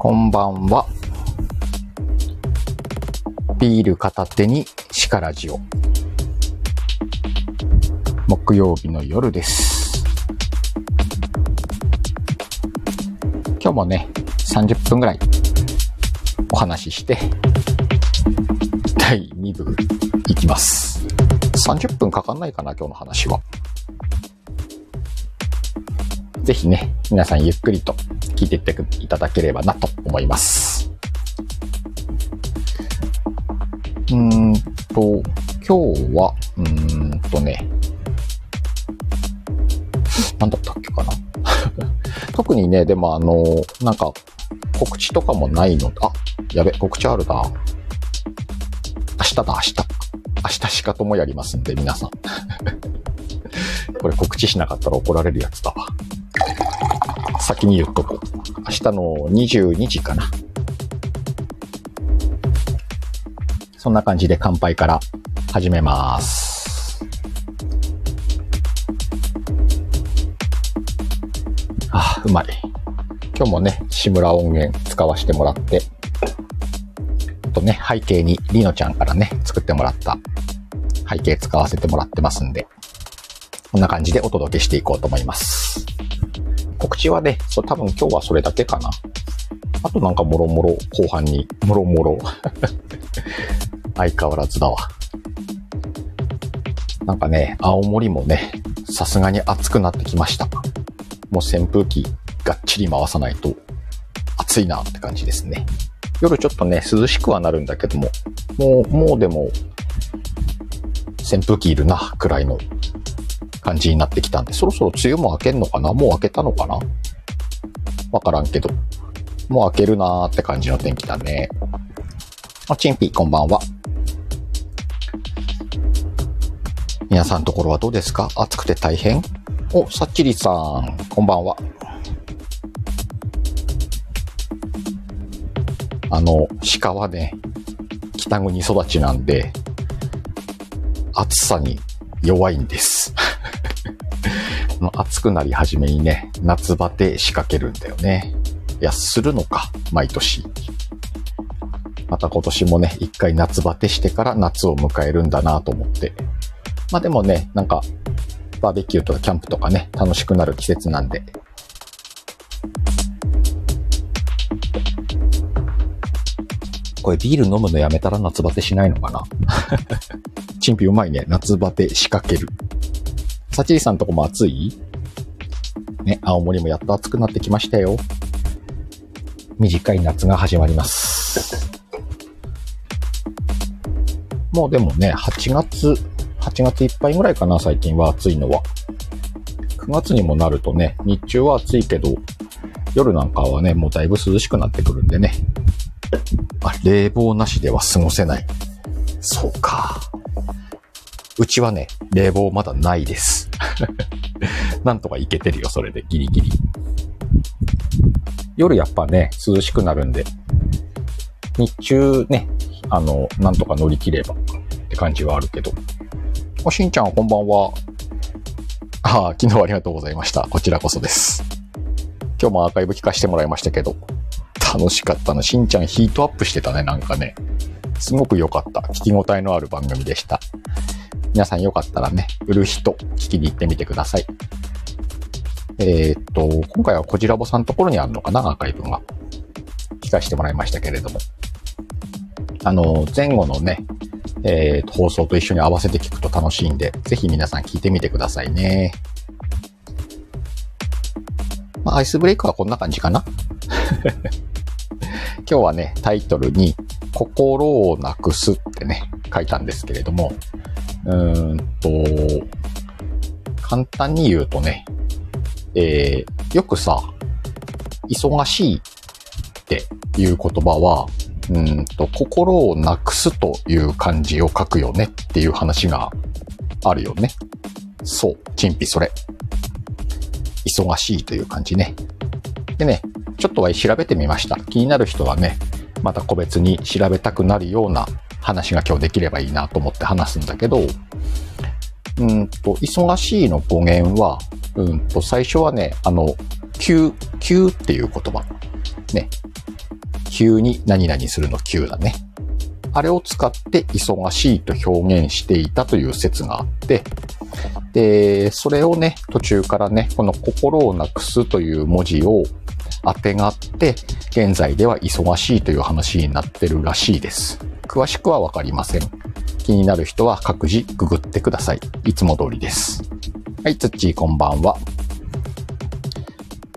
こんばんは。ビール片手にシカラジオ。木曜日の夜です。今日もね、30分ぐらいお話しして、第2部いきます。30分かかんないかな、今日の話は。ぜひね、皆さんゆっくりと聞いてっていただければなと思います。うんと、今日は、うんとね、なんだったっけかな。特にね、でもあの、なんか、告知とかもないの、あ、やべ、告知あるな。明日だ、明日。明日しかともやりますんで、皆さん。これ告知しなかったら怒られるやつだわ。先に言っとこう。明日の22時かな。そんな感じで乾杯から始めます。あ、うまい。今日もね、志村音源使わせてもらって、あとね、背景にりのちゃんからね、作ってもらった背景使わせてもらってますんで、こんな感じでお届けしていこうと思います。告知はね、そ、多分今日はそれだけかな。あとなんかもろもろ後半に、もろもろ。相変わらずだわ。なんかね、青森もね、さすがに暑くなってきました。もう扇風機がっちり回さないと暑いなって感じですね。夜ちょっとね、涼しくはなるんだけども、もう、もうでも、扇風機いるな、くらいの感じになってきたんで、そろそろ梅雨も明けんのかな？もう明けたのかな？わからんけど。もう明けるなーって感じの天気だね。あ、チンピー、こんばんは。皆さんところはどうですか？暑くて大変？お、さっちりさん、こんばんは。あの、鹿はね、北国育ちなんで、暑さに弱いんです。暑くなり始めにね、夏バテ仕掛けるんだよね。いや、するのか、毎年。また今年もね、一回夏バテしてから夏を迎えるんだなと思って。まあでもね、なんか、バーベキューとかキャンプとかね、楽しくなる季節なんで。これビール飲むのやめたら夏バテしないのかな？チンピうまいね。夏バテ仕掛ける。さちりさんとこも暑い？ね、青森もやっと暑くなってきましたよ。短い夏が始まります。もうでもね、8月、8月いっぱいぐらいかな、最近は暑いのは。9月にもなるとね、日中は暑いけど、夜なんかはね、もうだいぶ涼しくなってくるんでね。あ、冷房なしでは過ごせない。そうか。うちはね、冷房まだないです。なんとかいけてるよ、それで、ギリギリ。夜やっぱね、涼しくなるんで、日中ね、あの、なんとか乗り切ればって感じはあるけど。お、しんちゃんこんばんは。ああ、昨日はありがとうございました。こちらこそです。今日もアーカイブ聞かせてもらいましたけど、楽しかったな。しんちゃんヒートアップしてたね、なんかね。すごく良かった。聞き応えのある番組でした。皆さんよかったらね、売る人、聞きに行ってみてください。えーっと、今回はこじらぼさんのところにあるのかな、アーカイブが。聞かせてもらいましたけれども。あの、前後のね、えーと、放送と一緒に合わせて聞くと楽しいんで、ぜひ皆さん聞いてみてくださいね。まあ、アイスブレイクはこんな感じかな。今日はね、タイトルに、心をなくすってね、書いたんですけれども、うーんと、簡単に言うとね、えー、よくさ、忙しいっていう言葉は、うんと、心をなくすという漢字を書くよねっていう話があるよね。そう、チンピそれ。忙しいという感じね。でね、ちょっとは調べてみました。気になる人はね、また個別に調べたくなるような話が今日できればいいなと思って話すんだけど、うんと、忙しいの語源は、うんと、最初はね、あの、急、急っていう言葉。ね。急に何々するの急だね。あれを使って忙しいと表現していたという説があって、で、それをね、途中からね、この心をなくすという文字を当てがって、現在では忙しいという話になってるらしいです。詳しくはわかりません。気になる人は各自ググってください。いつも通りです。はい、つっちーこんばんは。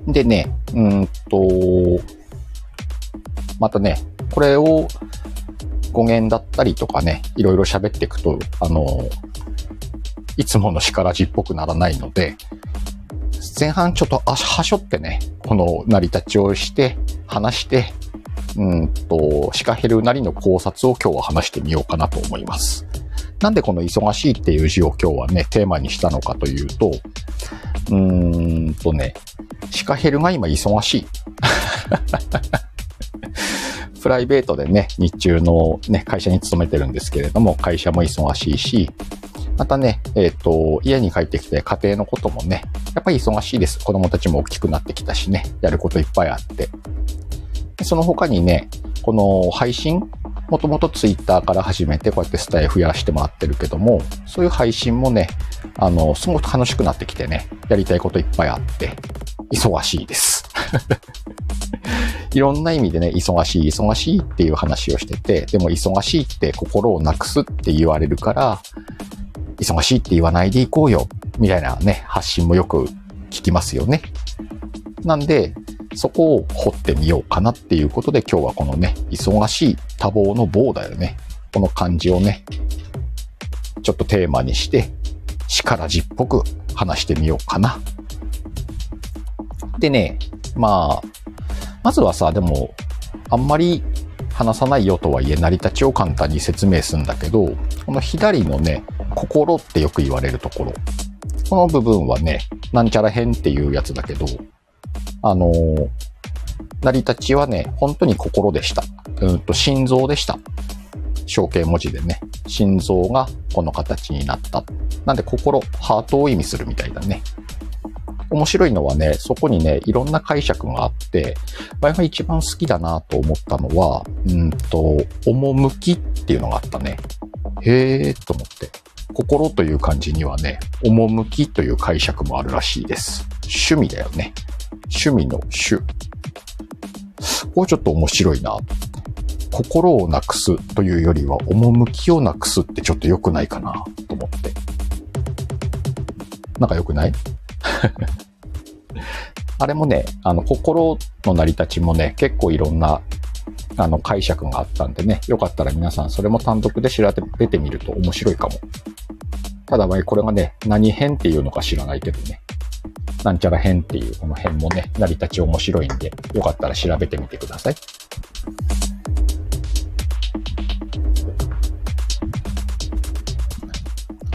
でね、うんと、またね、これを語源だったりとかね、いろいろ喋っていくと、あの、いつもの叱らじっぽくならないので、前半ちょっとはしょってね、この成り立ちをして、話して、うんと、シカヘルなりの考察を今日は話してみようかなと思います。なんでこの忙しいっていう字を今日はね、テーマにしたのかというと、うーんとね、シカヘルが今忙しい。プライベートでね、日中のね、会社に勤めてるんですけれども、会社も忙しいし、またね、えっ、ー、と、家に帰ってきて家庭のこともね、やっぱり忙しいです。子供たちも大きくなってきたしね、やることいっぱいあって。その他にね、この配信、もともとツイッターから始めてこうやってスタイフやしてもらってるけども、そういう配信もね、あの、すごく楽しくなってきてね、やりたいこといっぱいあって、忙しいです。いろんな意味でね、忙しい、忙しいっていう話をしてて、でも忙しいって心をなくすって言われるから、忙しいって言わないでいこうよ、みたいなね、発信もよく聞きますよね。なんで、そこを掘ってみようかなっていうことで今日はこのね、忙しい多忙の棒だよね。この漢字をね、ちょっとテーマにして、力じっぽく話してみようかな。でね、まあ、まずはさ、でも、あんまり話さないよとはいえ、成り立ちを簡単に説明するんだけど、この左のね、心ってよく言われるところ。この部分はね、なんちゃら編っていうやつだけど、あのー、成り立ちはね、本当に心でした。うんと、心臓でした。象形文字でね、心臓がこの形になった。なんで心、ハートを意味するみたいだね。面白いのはね、そこにね、いろんな解釈があって、前が一番好きだなと思ったのは、うんと、趣っていうのがあったね。へえーと思って。心という漢字にはね、趣という解釈もあるらしいです。趣味だよね。趣味の趣。これちょっと面白いな心をなくすというよりは、趣をなくすってちょっと良くないかなと思って。なんか良くない？あれもね、あの、心の成り立ちもね、結構いろんな、あの、解釈があったんでね、よかったら皆さんそれも単独で調べてみると面白いかも。ただ、これがね、何編っていうのか知らないけどね、なんちゃら編っていうこの編もね、成り立ち面白いんで、よかったら調べてみてください。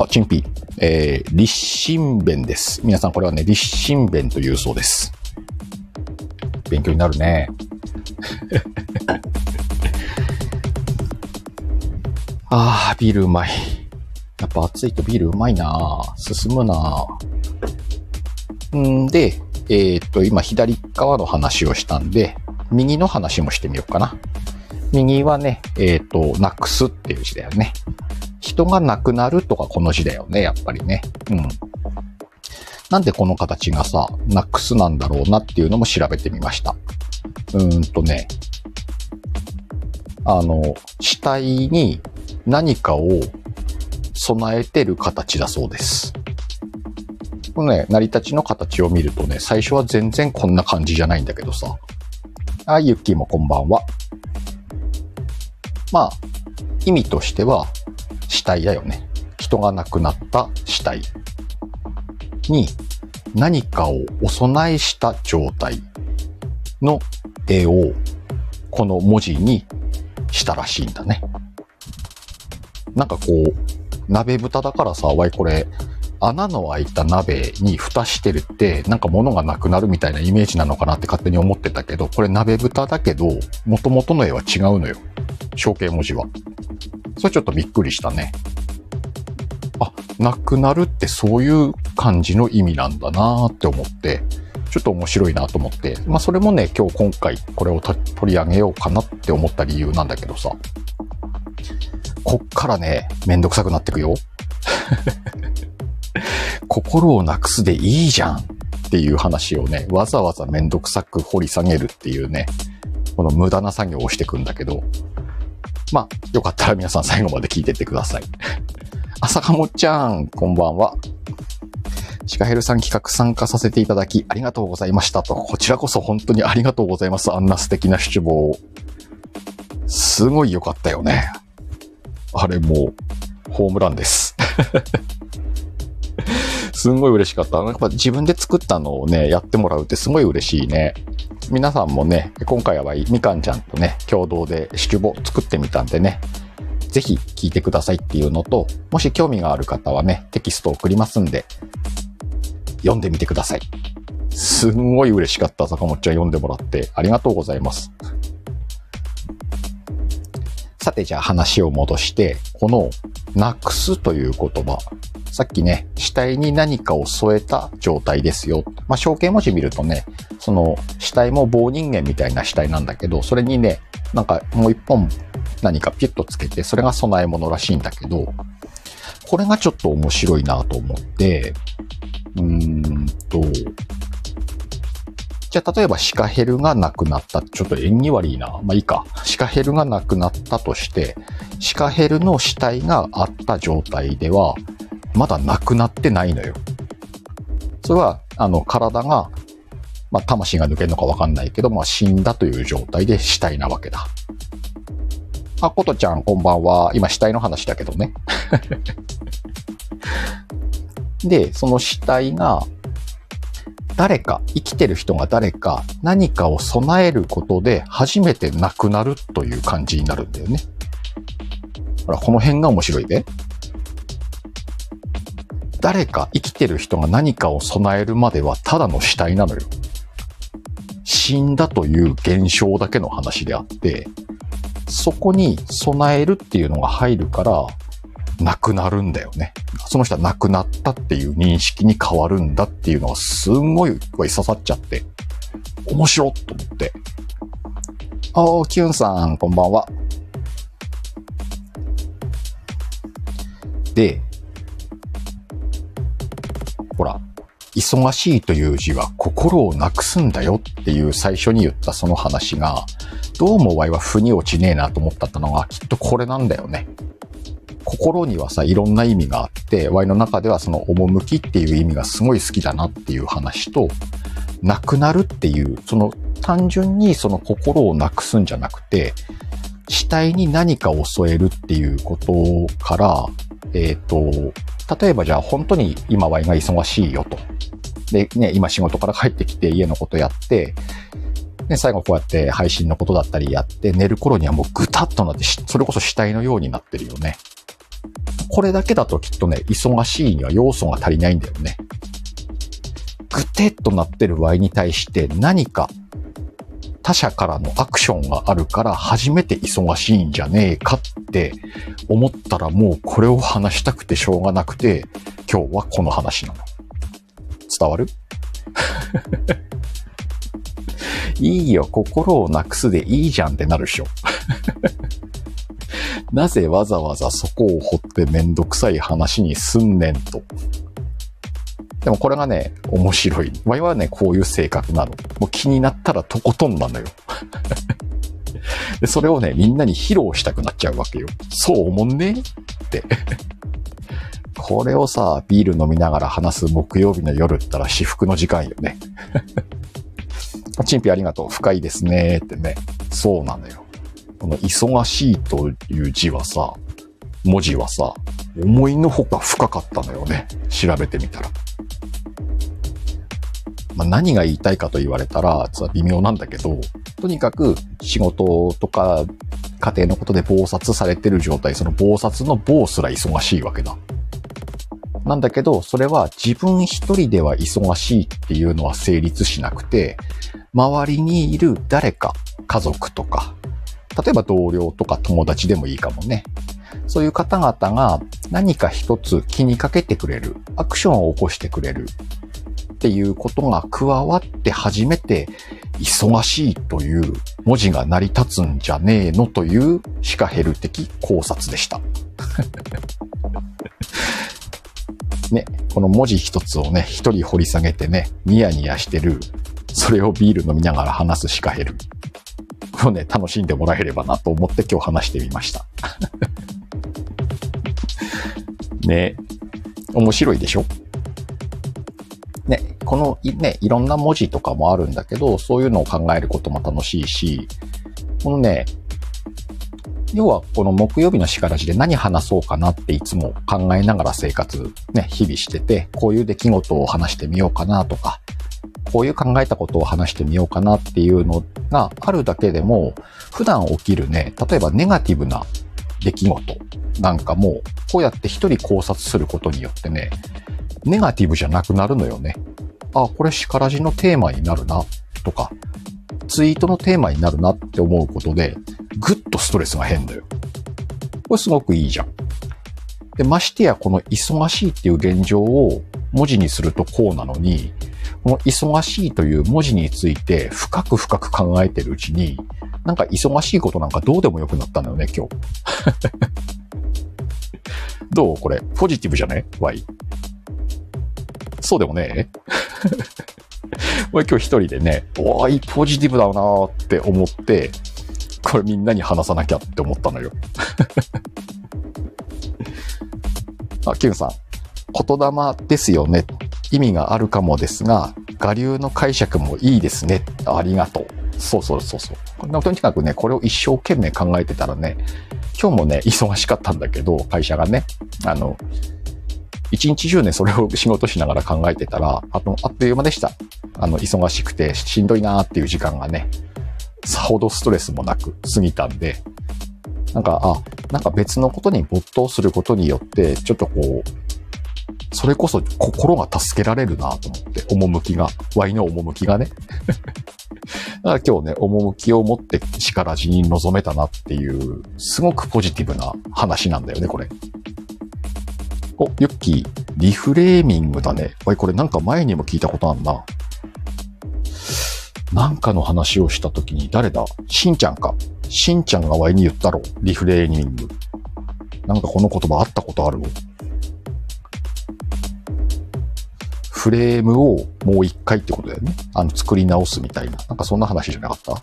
あ、チンピー。えー、立身弁です。皆さんこれはね、立身弁というそうです。勉強になるね。ああ、ビールうまい。やっぱ暑いとビールうまいな進むなんで、えー、っと、今左側の話をしたんで、右の話もしてみようかな。右はね、えー、っと、なくすっていう字だよね。人が亡くなるとかこの字だよね、やっぱりね。うん。なんでこの形がさ、なくすなんだろうなっていうのも調べてみました。うーんとね、あの、死体に何かを備えてる形だそうです。このね、成り立ちの形を見るとね、最初は全然こんな感じじゃないんだけどさ。あ、ゆっきーもこんばんは。まあ、意味としては、死体だよね。人が亡くなった死体に何かをお供えした状態の絵をこの文字にしたらしいんだね。なんかこう、鍋蓋だからさ、わいこれ、穴の開いた鍋に蓋してるって、なんか物がなくなるみたいなイメージなのかなって勝手に思ってたけど、これ鍋蓋だけど、元々の絵は違うのよ。象形文字は。それちょっとびっくりしたね。あ、なくなるってそういう感じの意味なんだなーって思って、ちょっと面白いなと思って、まあそれもね、今日今回これを取り上げようかなって思った理由なんだけどさ、こっからね、めんどくさくなってくよ。心をなくすでいいじゃんっていう話をね、わざわざめんどくさく掘り下げるっていうね、この無駄な作業をしてくんだけど、まあ、よかったら皆さん最後まで聞いてってください。朝かもちゃん、こんばんは。シカヘルさん企画参加させていただきありがとうございましたと。こちらこそ本当にありがとうございます。あんな素敵な出望。すごい良かったよね。あれもう、ホームランです。すんごい嬉しかった。なんか自分で作ったのをね、やってもらうってすごい嬉しいね。皆さんもね、今回はみかんちゃんとね、共同でシチュボ作ってみたんでね、ぜひ聞いてくださいっていうのと、もし興味がある方はね、テキストを送りますんで、読んでみてください。すんごい嬉しかった、坂本ちゃん読んでもらって。ありがとうございます。さて、じゃあ話を戻して、この、なくすという言葉。さっきね、死体に何かを添えた状態ですよ。まあ、象形文字見るとね、その死体も棒人間みたいな死体なんだけど、それにね、なんかもう一本何かピュッとつけて、それが備え物らしいんだけど、これがちょっと面白いなと思って、うん、じゃあ例えばシカヘルがなくなった。ちょっと縁起悪いな。まあいいか。シカヘルがなくなったとして、シカヘルの死体があった状態では、まだなくなってないのよ。それは、あの、体が、まあ、魂が抜けるのかわかんないけど、まあ、死んだという状態で死体なわけだ。あ、ことちゃん、こんばんは。今、死体の話だけどね。で、その死体が、誰か、生きてる人が誰か、何かを備えることで、初めて亡くなるという感じになるんだよね。ほら、この辺が面白いで。誰か生きてる人が何かを備えるまではただの死体なのよ。死んだという現象だけの話であって、そこに備えるっていうのが入るから、亡くなるんだよね。その人は亡くなったっていう認識に変わるんだっていうのがすんごい刺さっちゃって、面白っと思って。あー、キュンさん、こんばんは。で、ほら、忙しいという字は心をなくすんだよっていう最初に言ったその話が、どうもワイは腑に落ちねえなと思ったのが、きっとこれなんだよね。心にはさ、いろんな意味があって、ワイの中ではその趣っていう意味がすごい好きだなっていう話と、なくなるっていう、その単純にその心をなくすんじゃなくて、死体に何かを添えるっていうことから、えっ、と、例えばじゃあ本当に今ワイが忙しいよと。で、ね、今仕事から帰ってきて家のことやって、で、最後こうやって配信のことだったりやって、寝る頃にはもうぐたっとなって、それこそ死体のようになってるよね。これだけだときっとね、忙しいには要素が足りないんだよね。ぐてっとなってる場合に対して何か他者からのアクションがあるから初めて忙しいんじゃねえかって思ったらもうこれを話したくてしょうがなくて今日はこの話なの。伝わる？いいよ、心をなくすでいいじゃんってなるでしょ。なぜわざわざそこを掘ってめんどくさい話にすんねんと。でもこれがね、面白い。ワイはね、こういう性格なの。もう気になったらとことんなのよ。で、それをね、みんなに披露したくなっちゃうわけよ。そう思んねって。これをさ、ビール飲みながら話す木曜日の夜ったら至福の時間よね。チンピありがとう。深いですね。ってね。そうなのよ。この忙しいという字はさ、文字はさ、思いのほか深かったのよね。調べてみたら。まあ、何が言いたいかと言われたら、実は微妙なんだけど、とにかく仕事とか家庭のことで暴殺されてる状態、その暴殺の暴すら忙しいわけだ。なんだけど、それは自分一人では忙しいっていうのは成立しなくて、周りにいる誰か、家族とか、例えば同僚とか友達でもいいかもね。そういう方々が何か一つ気にかけてくれる、アクションを起こしてくれるっていうことが加わって初めて忙しいという文字が成り立つんじゃねえのというシカヘル的考察でした。ね、この文字一つをね、一人掘り下げてね、ニヤニヤしてる、それをビール飲みながら話すシカヘル。をね、楽しんでもらえればなと思って今日話してみました。ね、面白いでしょ？ね、このね、いろんな文字とかもあるんだけど、そういうのを考えることも楽しいし、このね、要はこの木曜日のしからじで何話そうかなっていつも考えながら生活ね、日々してて、こういう出来事を話してみようかなとか、こういう考えたことを話してみようかなっていうのがあるだけでも、普段起きるね、例えばネガティブな出来事なんかも、こうやって一人考察することによってね、ネガティブじゃなくなるのよね。あ、これシカラジのテーマになるな、とか、ツイートのテーマになるなって思うことで、ぐっとストレスが変だよ。これすごくいいじゃん。で、ましてやこの忙しいっていう現状を文字にするとこうなのに、この忙しいという文字について深く深く考えてるうちに、なんか忙しいことなんかどうでもよくなったんだよね、今日。どうこれ、ポジティブじゃね ?Y。そうでもね 俺今日一人でね、おい、ポジティブだなーって思って、これみんなに話さなきゃって思ったのよ。あ、キュンさん。言霊ですよね。意味があるかもですが、我流の解釈もいいですね。ありがとう。そうそうそうそう。とにかくね、これを一生懸命考えてたらね、今日もね、忙しかったんだけど、会社がね、あの、一日中ね、それを仕事しながら考えてたら、あの、あっという間でした。あの、忙しくてしんどいなーっていう時間がね、さほどストレスもなく過ぎたんで、なんか、あ、なんか別のことに没頭することによって、ちょっとこう、それこそ心が助けられるなと思って、趣が、ワイの趣がね。だから今日ね、趣を持って力地に臨めたなっていう、すごくポジティブな話なんだよね、これ。お、ユッキー、リフレーミングだね。おい、これなんか前にも聞いたことあんな。なんかの話をした時に誰だ？しんちゃんか。しんちゃんがワイに言ったろ。リフレーミング。なんかこの言葉あったことあるフレームをもう一回ってことだよね。あの、作り直すみたいな。なんかそんな話じゃなかった？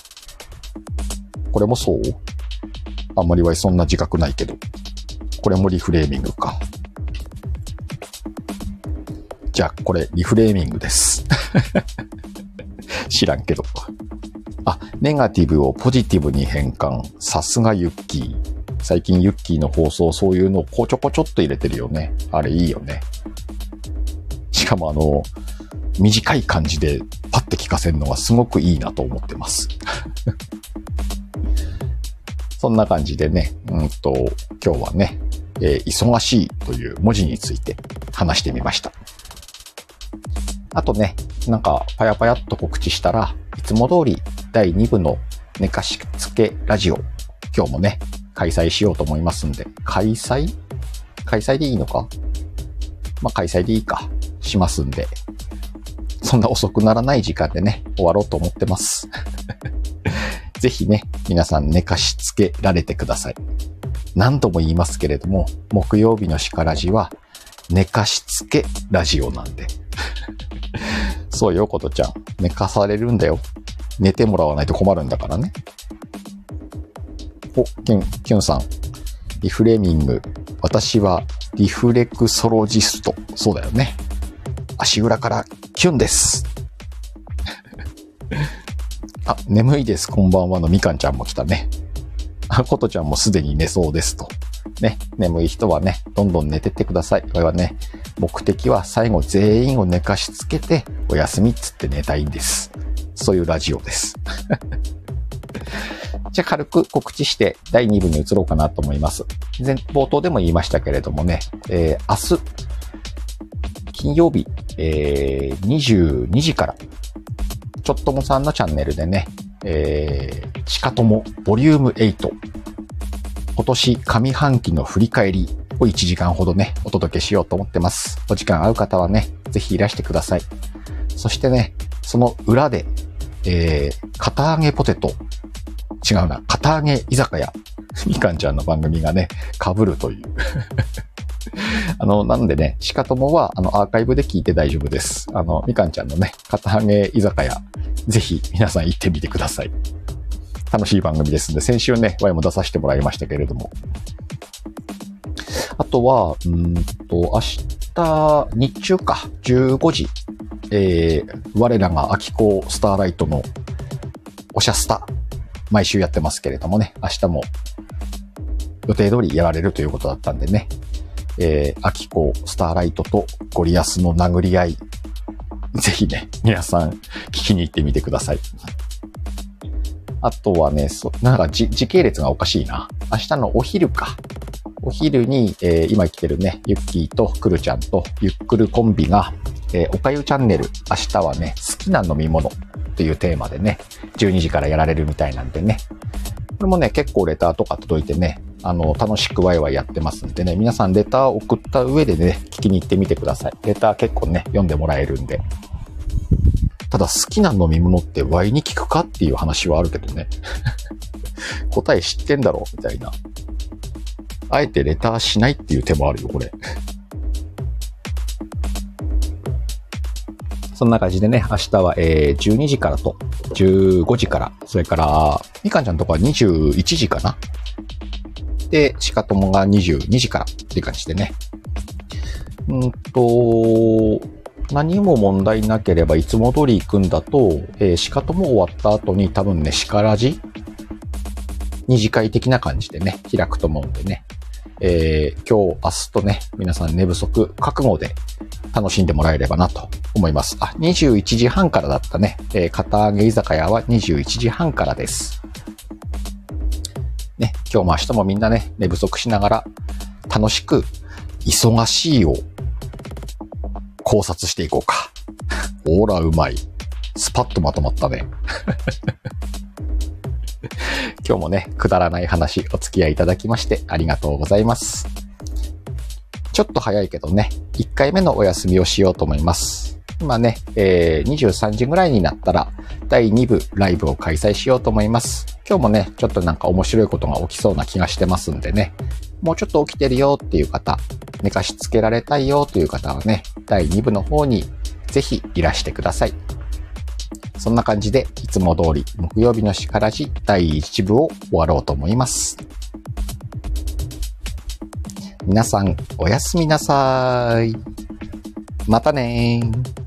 これもそう？あんまりワイそんな自覚ないけど。これもリフレーミングか。じゃあ、これ、リフレーミングです。知らんけど。あ、ネガティブをポジティブに変換。さすがユッキー。最近ユッキーの放送、そういうのをこうちょこちょっと入れてるよね。あれいいよね。しかもあの、短い感じでパッて聞かせるのがすごくいいなと思ってます。そんな感じでね、うんと、今日はね、えー、忙しいという文字について話してみました。あとね、なんか、パヤパヤっと告知したら、いつも通り第2部の寝かしつけラジオ、今日もね、開催しようと思いますんで、開催？開催でいいのか？まあ、開催でいいか。しますんで、そんな遅くならない時間でね、終わろうと思ってます。ぜひね、皆さん寝かしつけられてください。何度も言いますけれども、木曜日のしからじは、寝かしつけラジオなんで。そうよ、ことちゃん。寝かされるんだよ。寝てもらわないと困るんだからね。お、キュン、キュンさん。リフレーミング。私はリフレクソロジスト。そうだよね。足裏からキュンです。あ、眠いです。こんばんはのみかんちゃんも来たね。あ、ことちゃんもすでに寝そうですと。ね、眠い人はね、どんどん寝てってください。これはね、目的は最後全員を寝かしつけて、お休みっつって寝たいんです。そういうラジオです。じゃあ軽く告知して第2部に移ろうかなと思います。前冒頭でも言いましたけれどもね、えー、明日、金曜日、えー、22時から、ちょっともさんのチャンネルでね、えー、チカトモボリューム8、今年上半期の振り返りを1時間ほどね、お届けしようと思ってます。お時間合う方はね、ぜひいらしてください。そしてね、その裏で、えー、片揚げポテト、違うな、片揚げ居酒屋、みかんちゃんの番組がね、被るという。あの、なんでね、しかともは、あの、アーカイブで聞いて大丈夫です。あの、みかんちゃんのね、片揚げ居酒屋、ぜひ皆さん行ってみてください。楽しい番組ですんで、先週ね、ワイも出させてもらいましたけれども。あとは、うんと、明日、日中か、15時、えー、我らが秋子スターライトのおしゃスタ、毎週やってますけれどもね、明日も予定通りやられるということだったんでね、えー、秋子スターライトとゴリアスの殴り合い、ぜひね、皆さん聞きに行ってみてください。あとはね、そ、なんか時系列がおかしいな。明日のお昼か。お昼に、えー、今来てるね、ユッキーとクルちゃんとゆっくるコンビが、えー、おかゆチャンネル、明日はね、好きな飲み物っていうテーマでね、12時からやられるみたいなんでね。これもね、結構レターとか届いてね、あの、楽しくワイワイやってますんでね、皆さんレター送った上でね、聞きに行ってみてください。レター結構ね、読んでもらえるんで。ただ好きな飲み物ってワイに聞くかっていう話はあるけどね。答え知ってんだろうみたいな。あえてレターしないっていう手もあるよ、これ。そんな感じでね、明日は、えー、12時からと15時から、それから、みかんちゃんとか21時かな。で、しかともが22時からって感じでね。うんと、何も問題なければいつも通り行くんだと、えー、しかとも終わった後に多分ね、しからじ二次会的な感じでね、開くと思うんでね。えー、今日、明日とね、皆さん寝不足覚悟で楽しんでもらえればなと思います。あ、21時半からだったね。えー、片揚げ居酒屋は21時半からです。ね、今日も明日もみんなね、寝不足しながら楽しく忙しいを考察していこうか。ほら、うまい。スパッとまとまったね。今日もね、くだらない話お付き合いいただきましてありがとうございます。ちょっと早いけどね、1回目のお休みをしようと思います。今ね、えー、23時ぐらいになったら、第2部ライブを開催しようと思います。今日もね、ちょっとなんか面白いことが起きそうな気がしてますんでね、もうちょっと起きてるよっていう方、寝かしつけられたいよという方はね、第2部の方にぜひいらしてください。そんな感じで、いつも通り木曜日のしからじ第1部を終わろうと思います。皆さん、おやすみなさい。またねー。